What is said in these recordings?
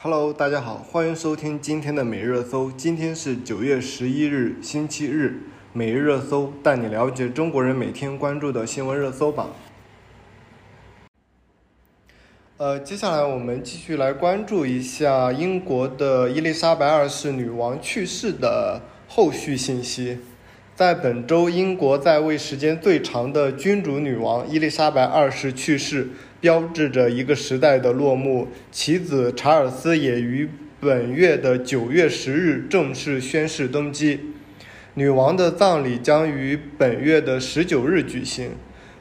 Hello，大家好，欢迎收听今天的每日热搜。今天是九月十一日，星期日。每日热搜带你了解中国人每天关注的新闻热搜榜。呃，接下来我们继续来关注一下英国的伊丽莎白二世女王去世的后续信息。在本周，英国在位时间最长的君主女王伊丽莎白二世去世。标志着一个时代的落幕。其子查尔斯也于本月的九月十日正式宣誓登基。女王的葬礼将于本月的十九日举行。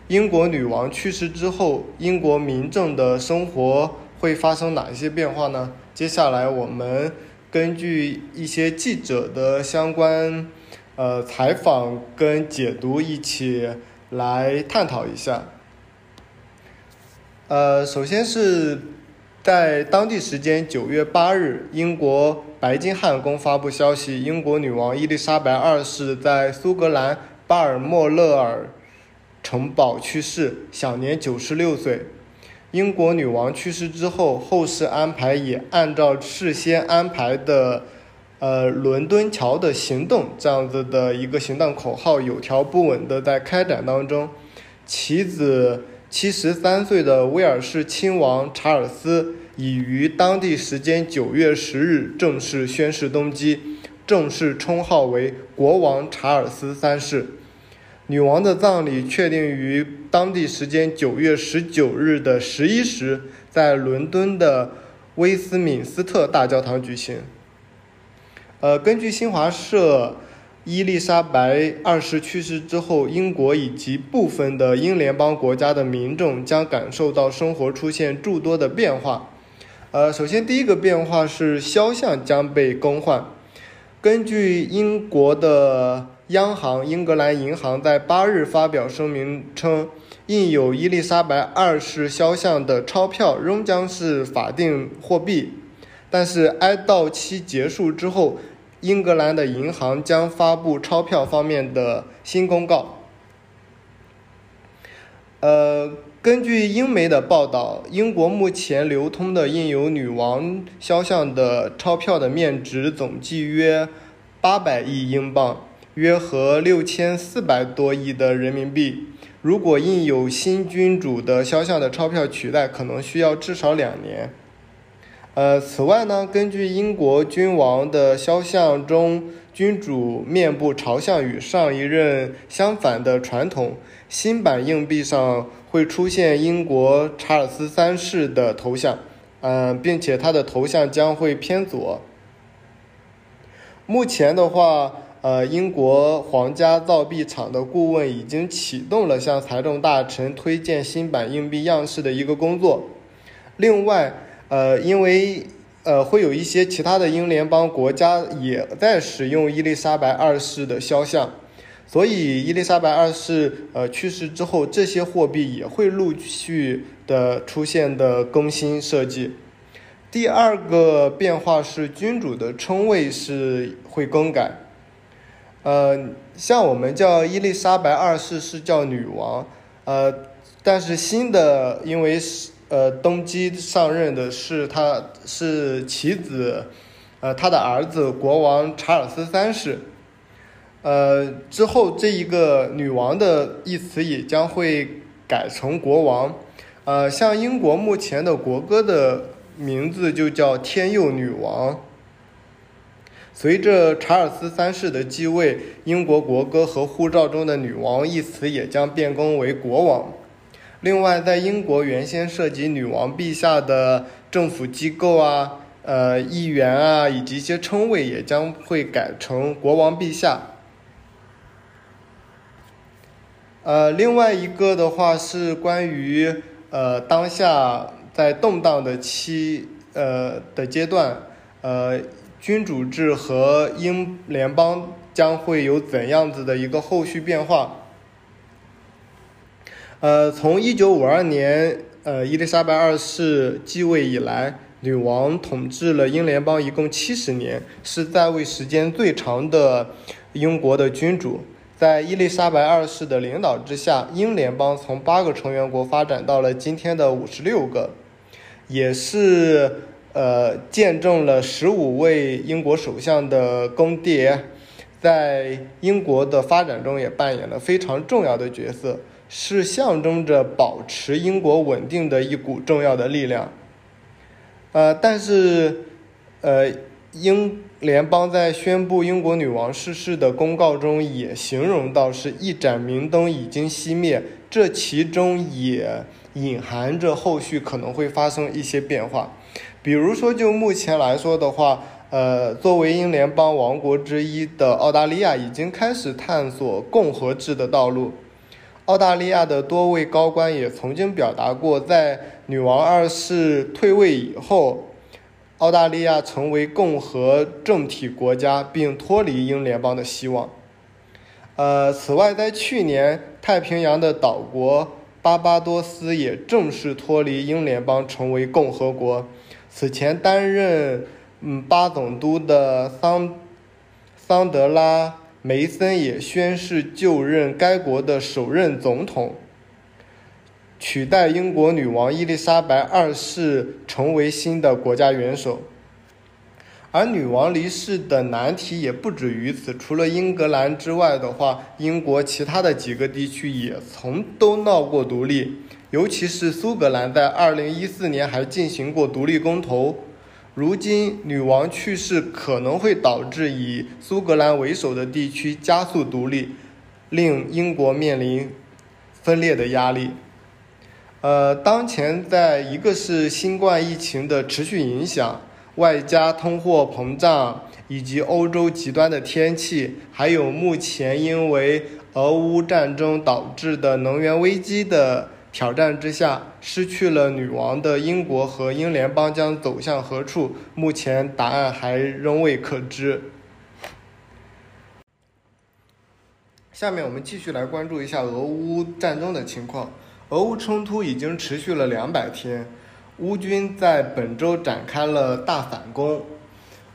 英国女王去世之后，英国民众的生活会发生哪一些变化呢？接下来我们根据一些记者的相关呃采访跟解读一起来探讨一下。呃，首先是在当地时间九月八日，英国白金汉宫发布消息，英国女王伊丽莎白二世在苏格兰巴尔莫勒尔城堡去世，享年九十六岁。英国女王去世之后，后事安排也按照事先安排的，呃，伦敦桥的行动这样子的一个行动口号，有条不紊的在开展当中。其子。七十三岁的威尔士亲王查尔斯已于当地时间九月十日正式宣誓登基，正式称号为国王查尔斯三世。女王的葬礼确定于当地时间九月十九日的十一时，在伦敦的威斯敏斯特大教堂举行。呃，根据新华社。伊丽莎白二世去世之后，英国以及部分的英联邦国家的民众将感受到生活出现诸多的变化。呃，首先第一个变化是肖像将被更换。根据英国的央行英格兰银行在八日发表声明称，印有伊丽莎白二世肖像的钞票仍将是法定货币，但是哀悼期结束之后。英格兰的银行将发布钞票方面的新公告。呃，根据英媒的报道，英国目前流通的印有女王肖像的钞票的面值总计约八百亿英镑，约合六千四百多亿的人民币。如果印有新君主的肖像的钞票取代，可能需要至少两年。呃，此外呢，根据英国君王的肖像中君主面部朝向与上一任相反的传统，新版硬币上会出现英国查尔斯三世的头像，嗯，并且他的头像将会偏左。目前的话，呃，英国皇家造币厂的顾问已经启动了向财政大臣推荐新版硬币样式的一个工作。另外，呃，因为呃会有一些其他的英联邦国家也在使用伊丽莎白二世的肖像，所以伊丽莎白二世呃去世之后，这些货币也会陆续的出现的更新设计。第二个变化是君主的称谓是会更改，呃，像我们叫伊丽莎白二世是叫女王，呃，但是新的因为是。呃，登基上任的是他，是其子，呃，他的儿子国王查尔斯三世。呃，之后这一个女王的一词也将会改成国王。呃，像英国目前的国歌的名字就叫天佑女王。随着查尔斯三世的继位，英国国歌和护照中的女王一词也将变更为国王。另外，在英国原先涉及女王陛下的政府机构啊、呃议员啊，以及一些称谓，也将会改成国王陛下。呃，另外一个的话是关于呃当下在动荡的期呃的阶段，呃君主制和英联邦将会有怎样子的一个后续变化。呃，从一九五二年，呃，伊丽莎白二世继位以来，女王统治了英联邦一共七十年，是在位时间最长的英国的君主。在伊丽莎白二世的领导之下，英联邦从八个成员国发展到了今天的五十六个，也是呃，见证了十五位英国首相的更迭，在英国的发展中也扮演了非常重要的角色，是象征着保持英国稳定的一股重要的力量。呃，但是，呃，英联邦在宣布英国女王逝世的公告中也形容到是一盏明灯已经熄灭，这其中也隐含着后续可能会发生一些变化。比如说，就目前来说的话，呃，作为英联邦王国之一的澳大利亚已经开始探索共和制的道路。澳大利亚的多位高官也曾经表达过，在女王二世退位以后，澳大利亚成为共和政体国家并脱离英联邦的希望。呃，此外，在去年，太平洋的岛国巴巴多斯也正式脱离英联邦，成为共和国。此前担任嗯巴总督的桑桑德拉梅森也宣誓就任该国的首任总统，取代英国女王伊丽莎白二世成为新的国家元首。而女王离世的难题也不止于此，除了英格兰之外的话，英国其他的几个地区也曾都闹过独立。尤其是苏格兰在二零一四年还进行过独立公投，如今女王去世可能会导致以苏格兰为首的地区加速独立，令英国面临分裂的压力。呃，当前在一个是新冠疫情的持续影响，外加通货膨胀，以及欧洲极端的天气，还有目前因为俄乌战争导致的能源危机的。挑战之下，失去了女王的英国和英联邦将走向何处？目前答案还仍未可知。下面我们继续来关注一下俄乌战争的情况。俄乌冲突已经持续了两百天，乌军在本周展开了大反攻。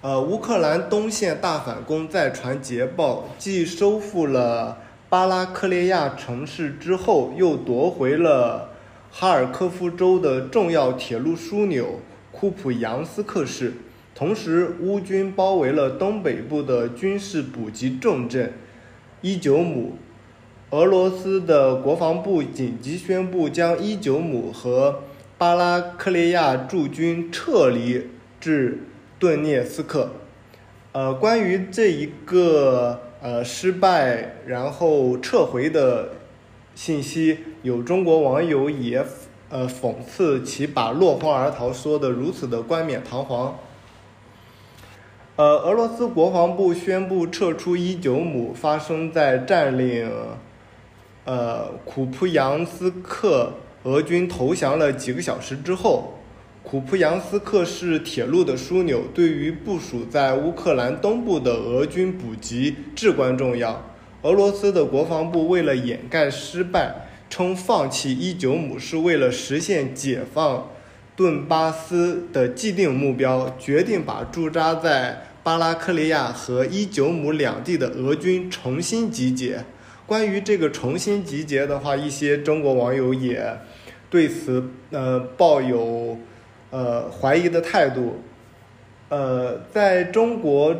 呃，乌克兰东线大反攻再传捷报，既收复了。巴拉克列亚城市之后，又夺回了哈尔科夫州的重要铁路枢纽库普扬斯克市。同时，乌军包围了东北部的军事补给重镇伊久姆。俄罗斯的国防部紧急宣布，将伊久姆和巴拉克列亚驻军撤离至顿涅斯克。呃，关于这一个。呃，失败然后撤回的信息，有中国网友也呃讽刺其把落荒而逃说的如此的冠冕堂皇。呃，俄罗斯国防部宣布撤出伊久姆，发生在占领呃库普扬斯克俄军投降了几个小时之后。普普扬斯克是铁路的枢纽，对于部署在乌克兰东部的俄军补给至关重要。俄罗斯的国防部为了掩盖失败，称放弃伊久姆是为了实现解放顿巴斯的既定目标，决定把驻扎在巴拉克利亚和伊久姆两地的俄军重新集结。关于这个重新集结的话，一些中国网友也对此呃抱有。呃，怀疑的态度，呃，在中国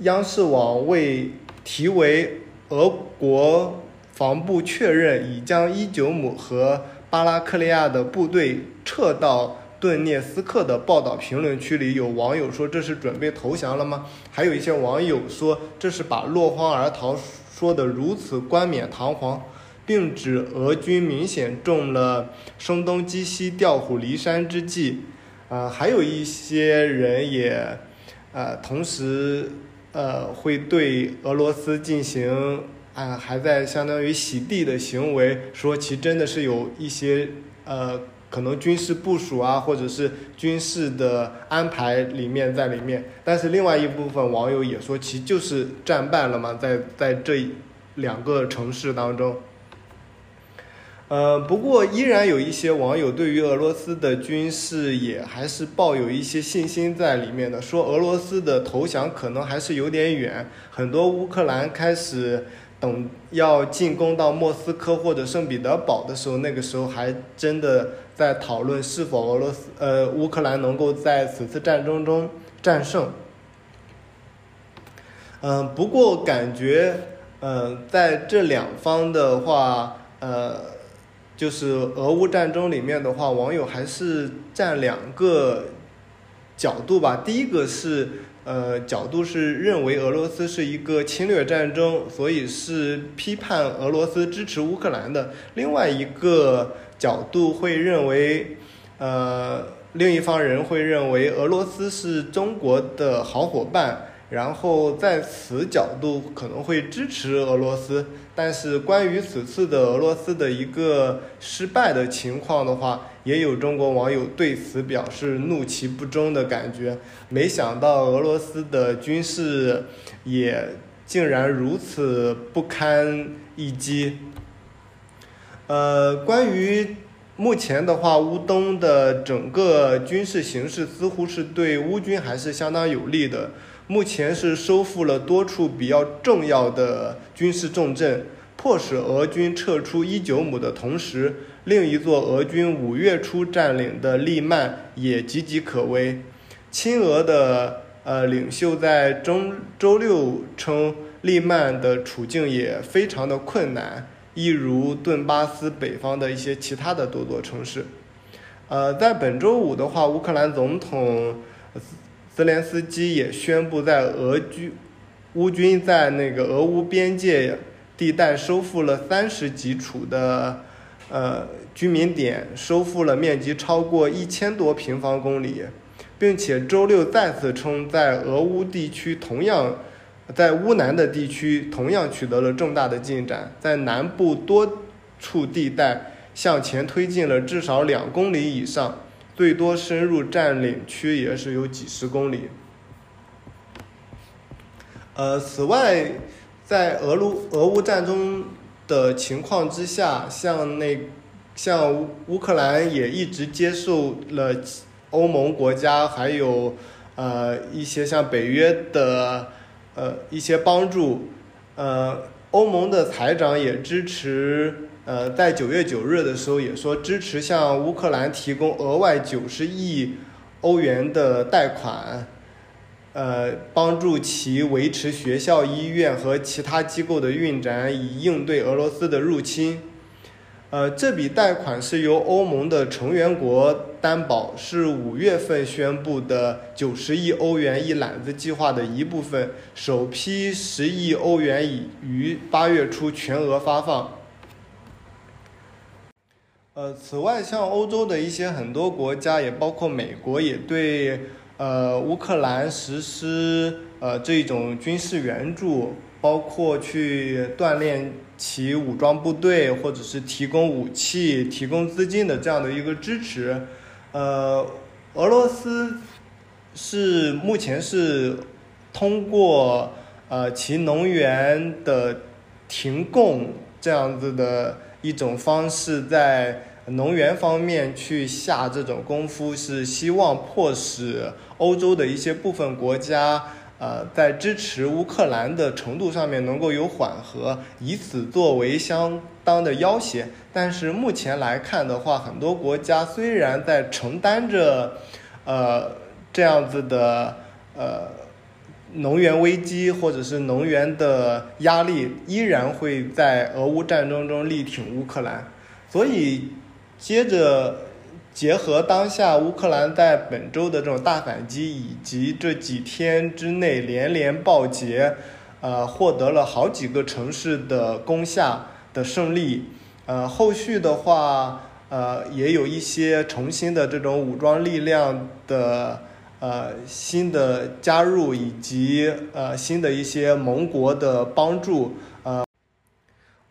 央视网为题为“俄国防部确认已将伊久姆和巴拉克利亚的部队撤到顿涅斯克”的报道评论区里，有网友说这是准备投降了吗？还有一些网友说这是把落荒而逃说的如此冠冕堂皇，并指俄军明显中了声东击西、调虎离山之计。呃，还有一些人也，呃，同时，呃，会对俄罗斯进行啊，还在相当于洗地的行为，说其真的是有一些呃，可能军事部署啊，或者是军事的安排里面在里面。但是另外一部分网友也说，其就是战败了嘛，在在这两个城市当中。呃，不过依然有一些网友对于俄罗斯的军事也还是抱有一些信心在里面的，说俄罗斯的投降可能还是有点远。很多乌克兰开始等要进攻到莫斯科或者圣彼得堡的时候，那个时候还真的在讨论是否俄罗斯呃乌克兰能够在此次战争中战胜。嗯，不过感觉，呃，在这两方的话，呃，就是俄乌战争里面的话，网友还是站两个角度吧。第一个是，呃，角度是认为俄罗斯是一个侵略战争，所以是批判俄罗斯支持乌克兰的。另外一个角度会认为，呃，另一方人会认为俄罗斯是中国的好伙伴。然后在此角度可能会支持俄罗斯，但是关于此次的俄罗斯的一个失败的情况的话，也有中国网友对此表示怒其不争的感觉。没想到俄罗斯的军事也竟然如此不堪一击。呃，关于目前的话，乌东的整个军事形势似乎是对乌军还是相当有利的。目前是收复了多处比较重要的军事重镇，迫使俄军撤出伊久姆的同时，另一座俄军五月初占领的利曼也岌岌可危。亲俄的呃领袖在中周六称，利曼的处境也非常的困难，一如顿巴斯北方的一些其他的多座城市。呃，在本周五的话，乌克兰总统。泽连斯基也宣布，在俄军乌军在那个俄乌边界地带收复了三十几处的呃居民点，收复了面积超过一千多平方公里，并且周六再次称，在俄乌地区同样在乌南的地区同样取得了重大的进展，在南部多处地带向前推进了至少两公里以上。最多深入占领区也是有几十公里。呃，此外，在俄卢俄乌战争的情况之下，像那像乌乌克兰也一直接受了欧盟国家还有呃一些像北约的呃一些帮助，呃，欧盟的财长也支持。呃，在九月九日的时候也说支持向乌克兰提供额外九十亿欧元的贷款，呃，帮助其维持学校、医院和其他机构的运转，以应对俄罗斯的入侵。呃，这笔贷款是由欧盟的成员国担保，是五月份宣布的九十亿欧元一揽子计划的一部分，首批十亿欧元已于八月初全额发放。呃，此外，像欧洲的一些很多国家，也包括美国，也对呃乌克兰实施呃这种军事援助，包括去锻炼其武装部队，或者是提供武器、提供资金的这样的一个支持。呃，俄罗斯是目前是通过呃其能源的停供这样子的。一种方式在能源方面去下这种功夫，是希望迫使欧洲的一些部分国家，呃，在支持乌克兰的程度上面能够有缓和，以此作为相当的要挟。但是目前来看的话，很多国家虽然在承担着，呃，这样子的，呃。能源危机或者是能源的压力，依然会在俄乌战争中力挺乌克兰。所以，接着结合当下乌克兰在本周的这种大反击，以及这几天之内连连爆捷，呃，获得了好几个城市的攻下的胜利。呃，后续的话，呃，也有一些重新的这种武装力量的。呃，新的加入以及呃新的一些盟国的帮助，呃，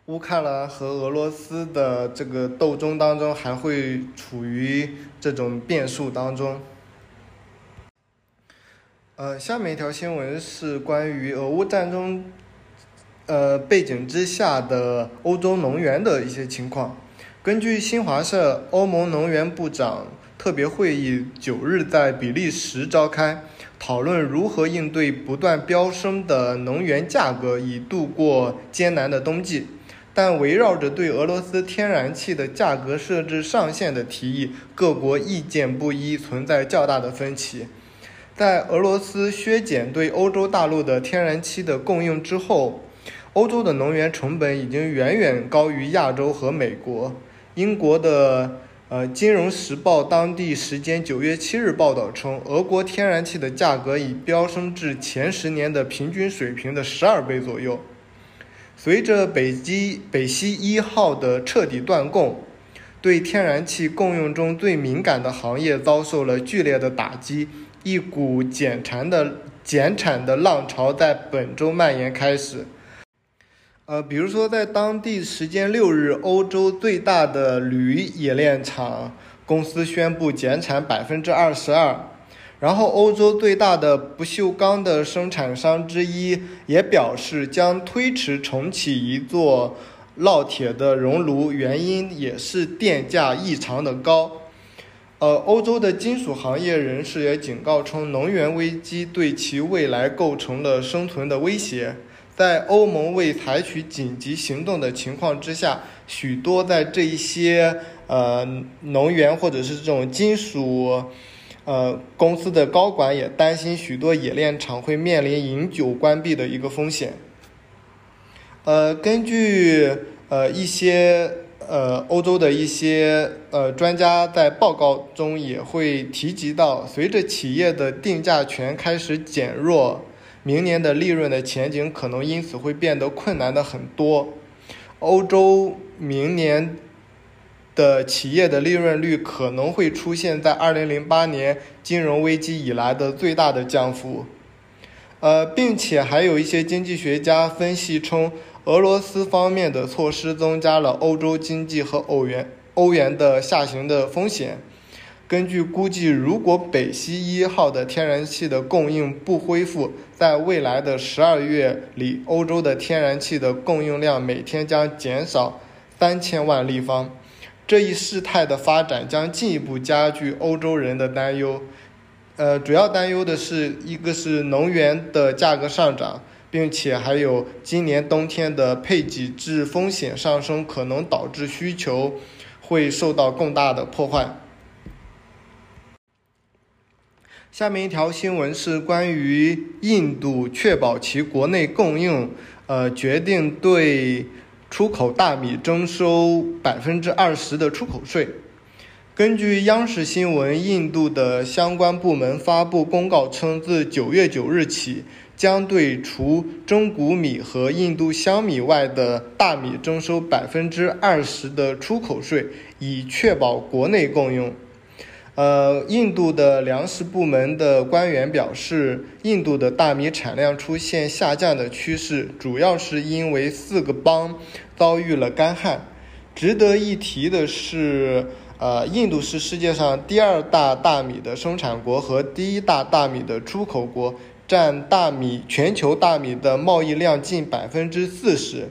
乌克兰和俄罗斯的这个斗争当中还会处于这种变数当中。呃，下面一条新闻是关于俄乌战争，呃背景之下的欧洲能源的一些情况。根据新华社，欧盟能源部长。特别会议九日在比利时召开，讨论如何应对不断飙升的能源价格，以度过艰难的冬季。但围绕着对俄罗斯天然气的价格设置上限的提议，各国意见不一，存在较大的分歧。在俄罗斯削减对欧洲大陆的天然气的供应之后，欧洲的能源成本已经远远高于亚洲和美国。英国的呃《金融时报》当地时间九月七日报道称，俄国天然气的价格已飙升至前十年的平均水平的十二倍左右。随着北基北溪一号的彻底断供，对天然气供应中最敏感的行业遭受了剧烈的打击，一股减产的减产的浪潮在本周蔓延开始。呃，比如说在当地时间六日，欧洲最大的铝冶炼厂公司宣布减产百分之二十二。然后，欧洲最大的不锈钢的生产商之一也表示将推迟重启一座烙铁的熔炉，原因也是电价异常的高。呃，欧洲的金属行业人士也警告称，能源危机对其未来构成了生存的威胁。在欧盟未采取紧急行动的情况之下，许多在这一些呃能源或者是这种金属。呃，公司的高管也担心许多冶炼厂会面临永久关闭的一个风险。呃，根据呃一些呃欧洲的一些呃专家在报告中也会提及到，随着企业的定价权开始减弱，明年的利润的前景可能因此会变得困难的很多。欧洲明年。的企业的利润率可能会出现在二零零八年金融危机以来的最大的降幅，呃，并且还有一些经济学家分析称，俄罗斯方面的措施增加了欧洲经济和欧元欧元的下行的风险。根据估计，如果北溪一号的天然气的供应不恢复，在未来的十二月里，欧洲的天然气的供应量每天将减少三千万立方。这一事态的发展将进一步加剧欧洲人的担忧，呃，主要担忧的是一个是能源的价格上涨，并且还有今年冬天的配给制风险上升，可能导致需求会受到更大的破坏。下面一条新闻是关于印度确保其国内供应，呃，决定对。出口大米征收百分之二十的出口税。根据央视新闻，印度的相关部门发布公告称，自九月九日起，将对除中谷米和印度香米外的大米征收百分之二十的出口税，以确保国内供应。呃，印度的粮食部门的官员表示，印度的大米产量出现下降的趋势，主要是因为四个邦遭遇了干旱。值得一提的是，呃，印度是世界上第二大大米的生产国和第一大大米的出口国，占大米全球大米的贸易量近百分之四十。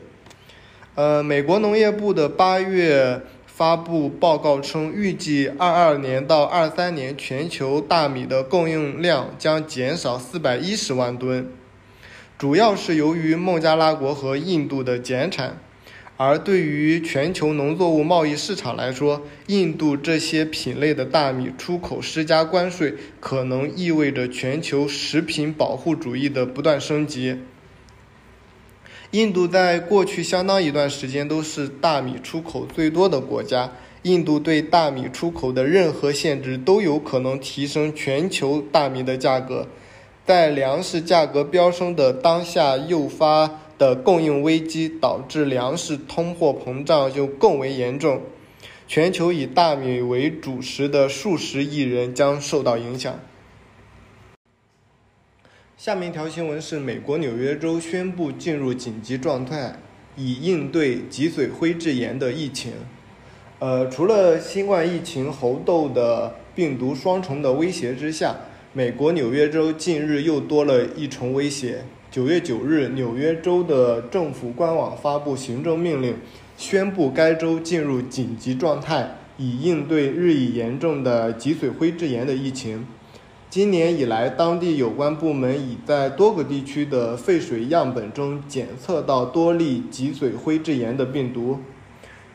呃，美国农业部的八月。发布报告称，预计二二年到二三年全球大米的供应量将减少四百一十万吨，主要是由于孟加拉国和印度的减产。而对于全球农作物贸易市场来说，印度这些品类的大米出口施加关税，可能意味着全球食品保护主义的不断升级。印度在过去相当一段时间都是大米出口最多的国家。印度对大米出口的任何限制都有可能提升全球大米的价格。在粮食价格飙升的当下，诱发的供应危机导致粮食通货膨胀就更为严重。全球以大米为主食的数十亿人将受到影响。下面一条新闻是：美国纽约州宣布进入紧急状态，以应对脊髓灰质炎的疫情。呃，除了新冠疫情、猴痘的病毒双重的威胁之下，美国纽约州近日又多了一重威胁。九月九日，纽约州的政府官网发布行政命令，宣布该州进入紧急状态，以应对日益严重的脊髓灰质炎的疫情。今年以来，当地有关部门已在多个地区的废水样本中检测到多例脊髓灰质炎的病毒。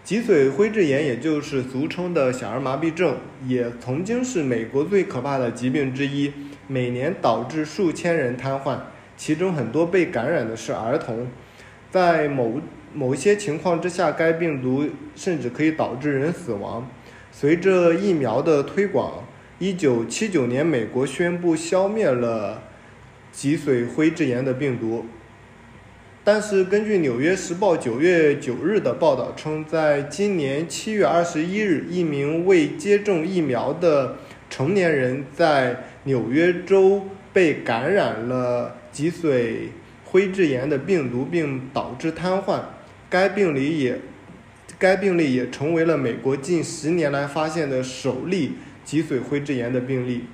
脊髓灰质炎，也就是俗称的小儿麻痹症，也曾经是美国最可怕的疾病之一，每年导致数千人瘫痪，其中很多被感染的是儿童。在某某些情况之下，该病毒甚至可以导致人死亡。随着疫苗的推广，一九七九年，美国宣布消灭了脊髓灰质炎的病毒。但是，根据《纽约时报》九月九日的报道称，在今年七月二十一日，一名未接种疫苗的成年人在纽约州被感染了脊髓灰质炎的病毒，并导致瘫痪。该病例也，该病例也成为了美国近十年来发现的首例。脊髓灰质炎的病例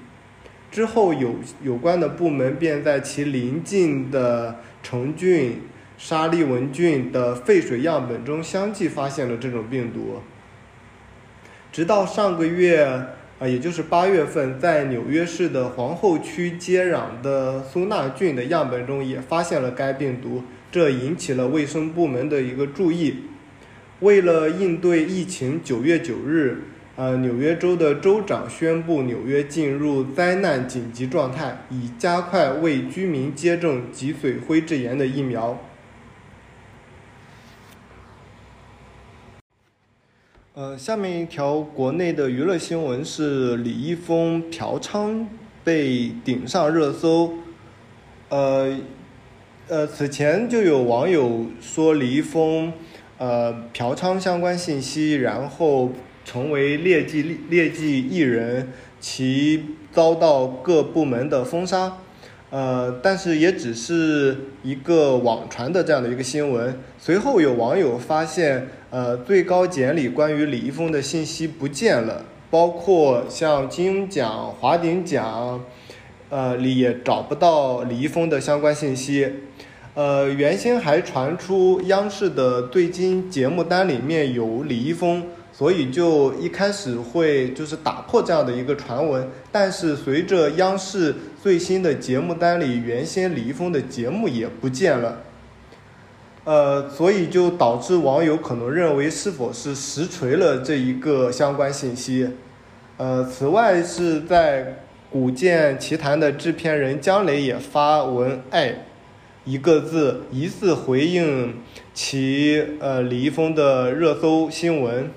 之后，有有关的部门便在其邻近的成菌、沙利文菌的废水样本中相继发现了这种病毒。直到上个月，啊，也就是八月份，在纽约市的皇后区接壤的苏纳郡的样本中也发现了该病毒，这引起了卫生部门的一个注意。为了应对疫情，九月九日。呃，纽约州的州长宣布纽约进入灾难紧急状态，以加快为居民接种脊髓灰质炎的疫苗。呃，下面一条国内的娱乐新闻是李易峰嫖娼被顶上热搜。呃，呃，此前就有网友说李易峰呃嫖娼相关信息，然后。成为劣迹劣迹艺人，其遭到各部门的封杀，呃，但是也只是一个网传的这样的一个新闻。随后有网友发现，呃，最高检里关于李易峰的信息不见了，包括像金鹰奖、华鼎奖，呃，里也找不到李易峰的相关信息。呃，原先还传出央视的最金节目单里面有李易峰。所以就一开始会就是打破这样的一个传闻，但是随着央视最新的节目单里原先李易峰的节目也不见了，呃，所以就导致网友可能认为是否是实锤了这一个相关信息。呃，此外是在《古剑奇谭》的制片人姜磊也发文“爱”一个字，疑似回应其呃李易峰的热搜新闻。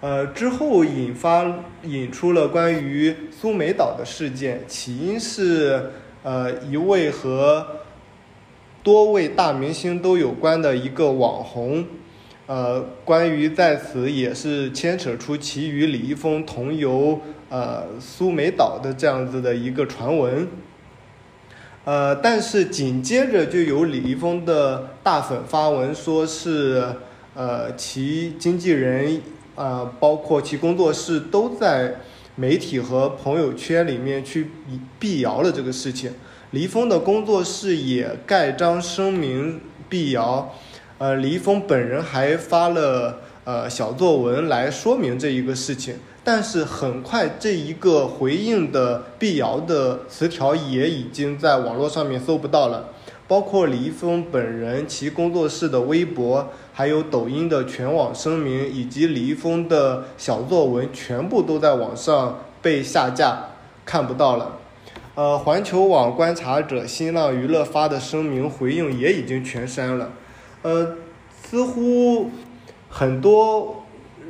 呃，之后引发引出了关于苏梅岛的事件，起因是呃一位和多位大明星都有关的一个网红，呃，关于在此也是牵扯出其与李易峰同游呃苏梅岛的这样子的一个传闻，呃，但是紧接着就有李易峰的大粉发文说是呃其经纪人。呃，包括其工作室都在媒体和朋友圈里面去辟谣了这个事情。李易峰的工作室也盖章声明辟谣，呃，李易峰本人还发了呃小作文来说明这一个事情。但是很快，这一个回应的辟谣的词条也已经在网络上面搜不到了。包括李易峰本人、其工作室的微博，还有抖音的全网声明，以及李易峰的小作文，全部都在网上被下架，看不到了。呃，环球网、观察者、新浪娱乐发的声明回应也已经全删了。呃，似乎很多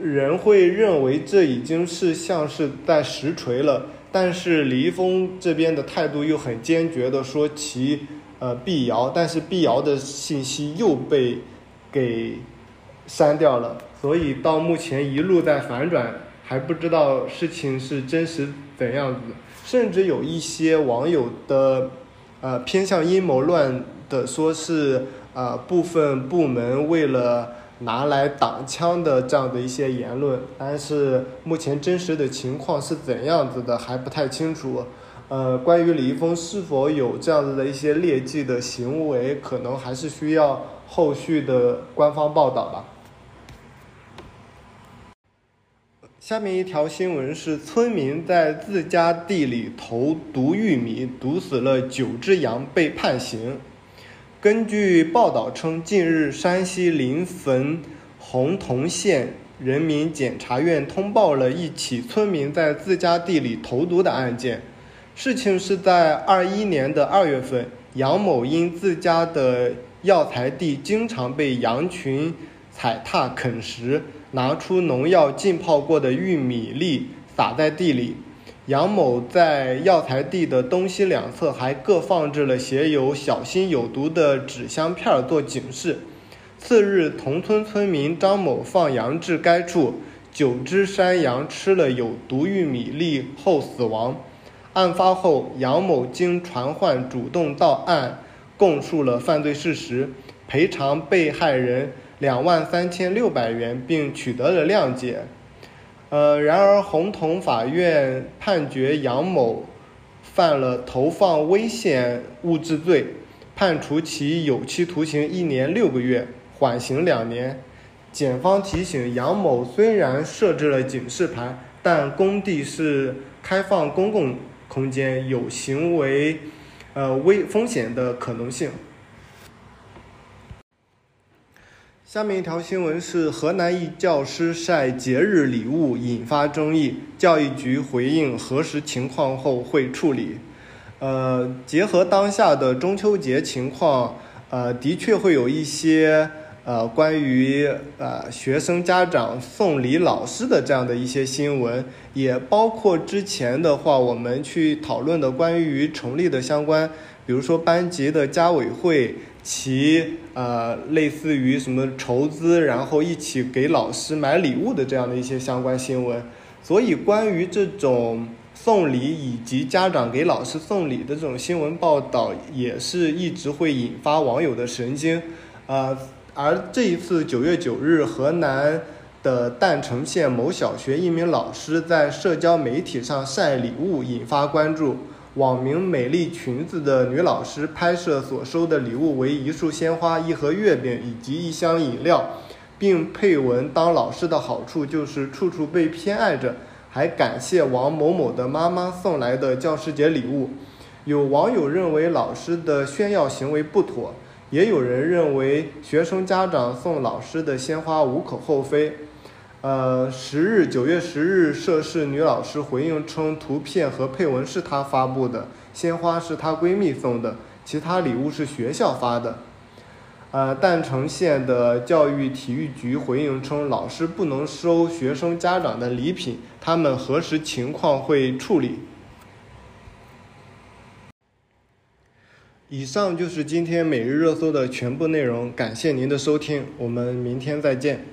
人会认为这已经是像是在实锤了，但是李易峰这边的态度又很坚决的说其。呃，辟谣，但是辟谣的信息又被给删掉了，所以到目前一路在反转，还不知道事情是真实怎样子，甚至有一些网友的呃偏向阴谋论的说是呃部分部门为了拿来挡枪的这样的一些言论，但是目前真实的情况是怎样子的还不太清楚。呃，关于李易峰是否有这样子的一些劣迹的行为，可能还是需要后续的官方报道吧。下面一条新闻是：村民在自家地里投毒玉米，毒死了九只羊，被判刑。根据报道称，近日山西临汾洪洞县人民检察院通报了一起村民在自家地里投毒的案件。事情是在二一年的二月份，杨某因自家的药材地经常被羊群踩踏啃食。拿出农药浸泡过的玉米粒撒在地里，杨某在药材地的东西两侧还各放置了写有“小心有毒”的纸箱片做警示。次日，同村村民张某放羊至该处，九只山羊吃了有毒玉米粒后死亡。案发后，杨某经传唤主动到案，供述了犯罪事实，赔偿被害人。两万三千六百元，并取得了谅解。呃，然而洪洞法院判决杨某犯了投放危险物质罪，判处其有期徒刑一年六个月，缓刑两年。检方提醒杨某，虽然设置了警示牌，但工地是开放公共空间，有行为呃危风险的可能性。下面一条新闻是：河南一教师晒节日礼物引发争议，教育局回应核实情况后会处理。呃，结合当下的中秋节情况，呃，的确会有一些呃关于呃学生家长送礼老师的这样的一些新闻，也包括之前的话我们去讨论的关于成立的相关，比如说班级的家委会。其呃，类似于什么筹资，然后一起给老师买礼物的这样的一些相关新闻，所以关于这种送礼以及家长给老师送礼的这种新闻报道，也是一直会引发网友的神经。呃，而这一次九月九日，河南的郸城县某小学一名老师在社交媒体上晒礼物，引发关注。网名“美丽裙子”的女老师拍摄所收的礼物为一束鲜花、一盒月饼以及一箱饮料，并配文：“当老师的好处就是处处被偏爱着。”还感谢王某某的妈妈送来的教师节礼物。有网友认为老师的炫耀行为不妥，也有人认为学生家长送老师的鲜花无可厚非。呃，十日，九月十日，涉事女老师回应称，图片和配文是她发布的，鲜花是她闺蜜送的，其他礼物是学校发的。呃，郸城县的教育体育局回应称，老师不能收学生家长的礼品，他们核实情况会处理。以上就是今天每日热搜的全部内容，感谢您的收听，我们明天再见。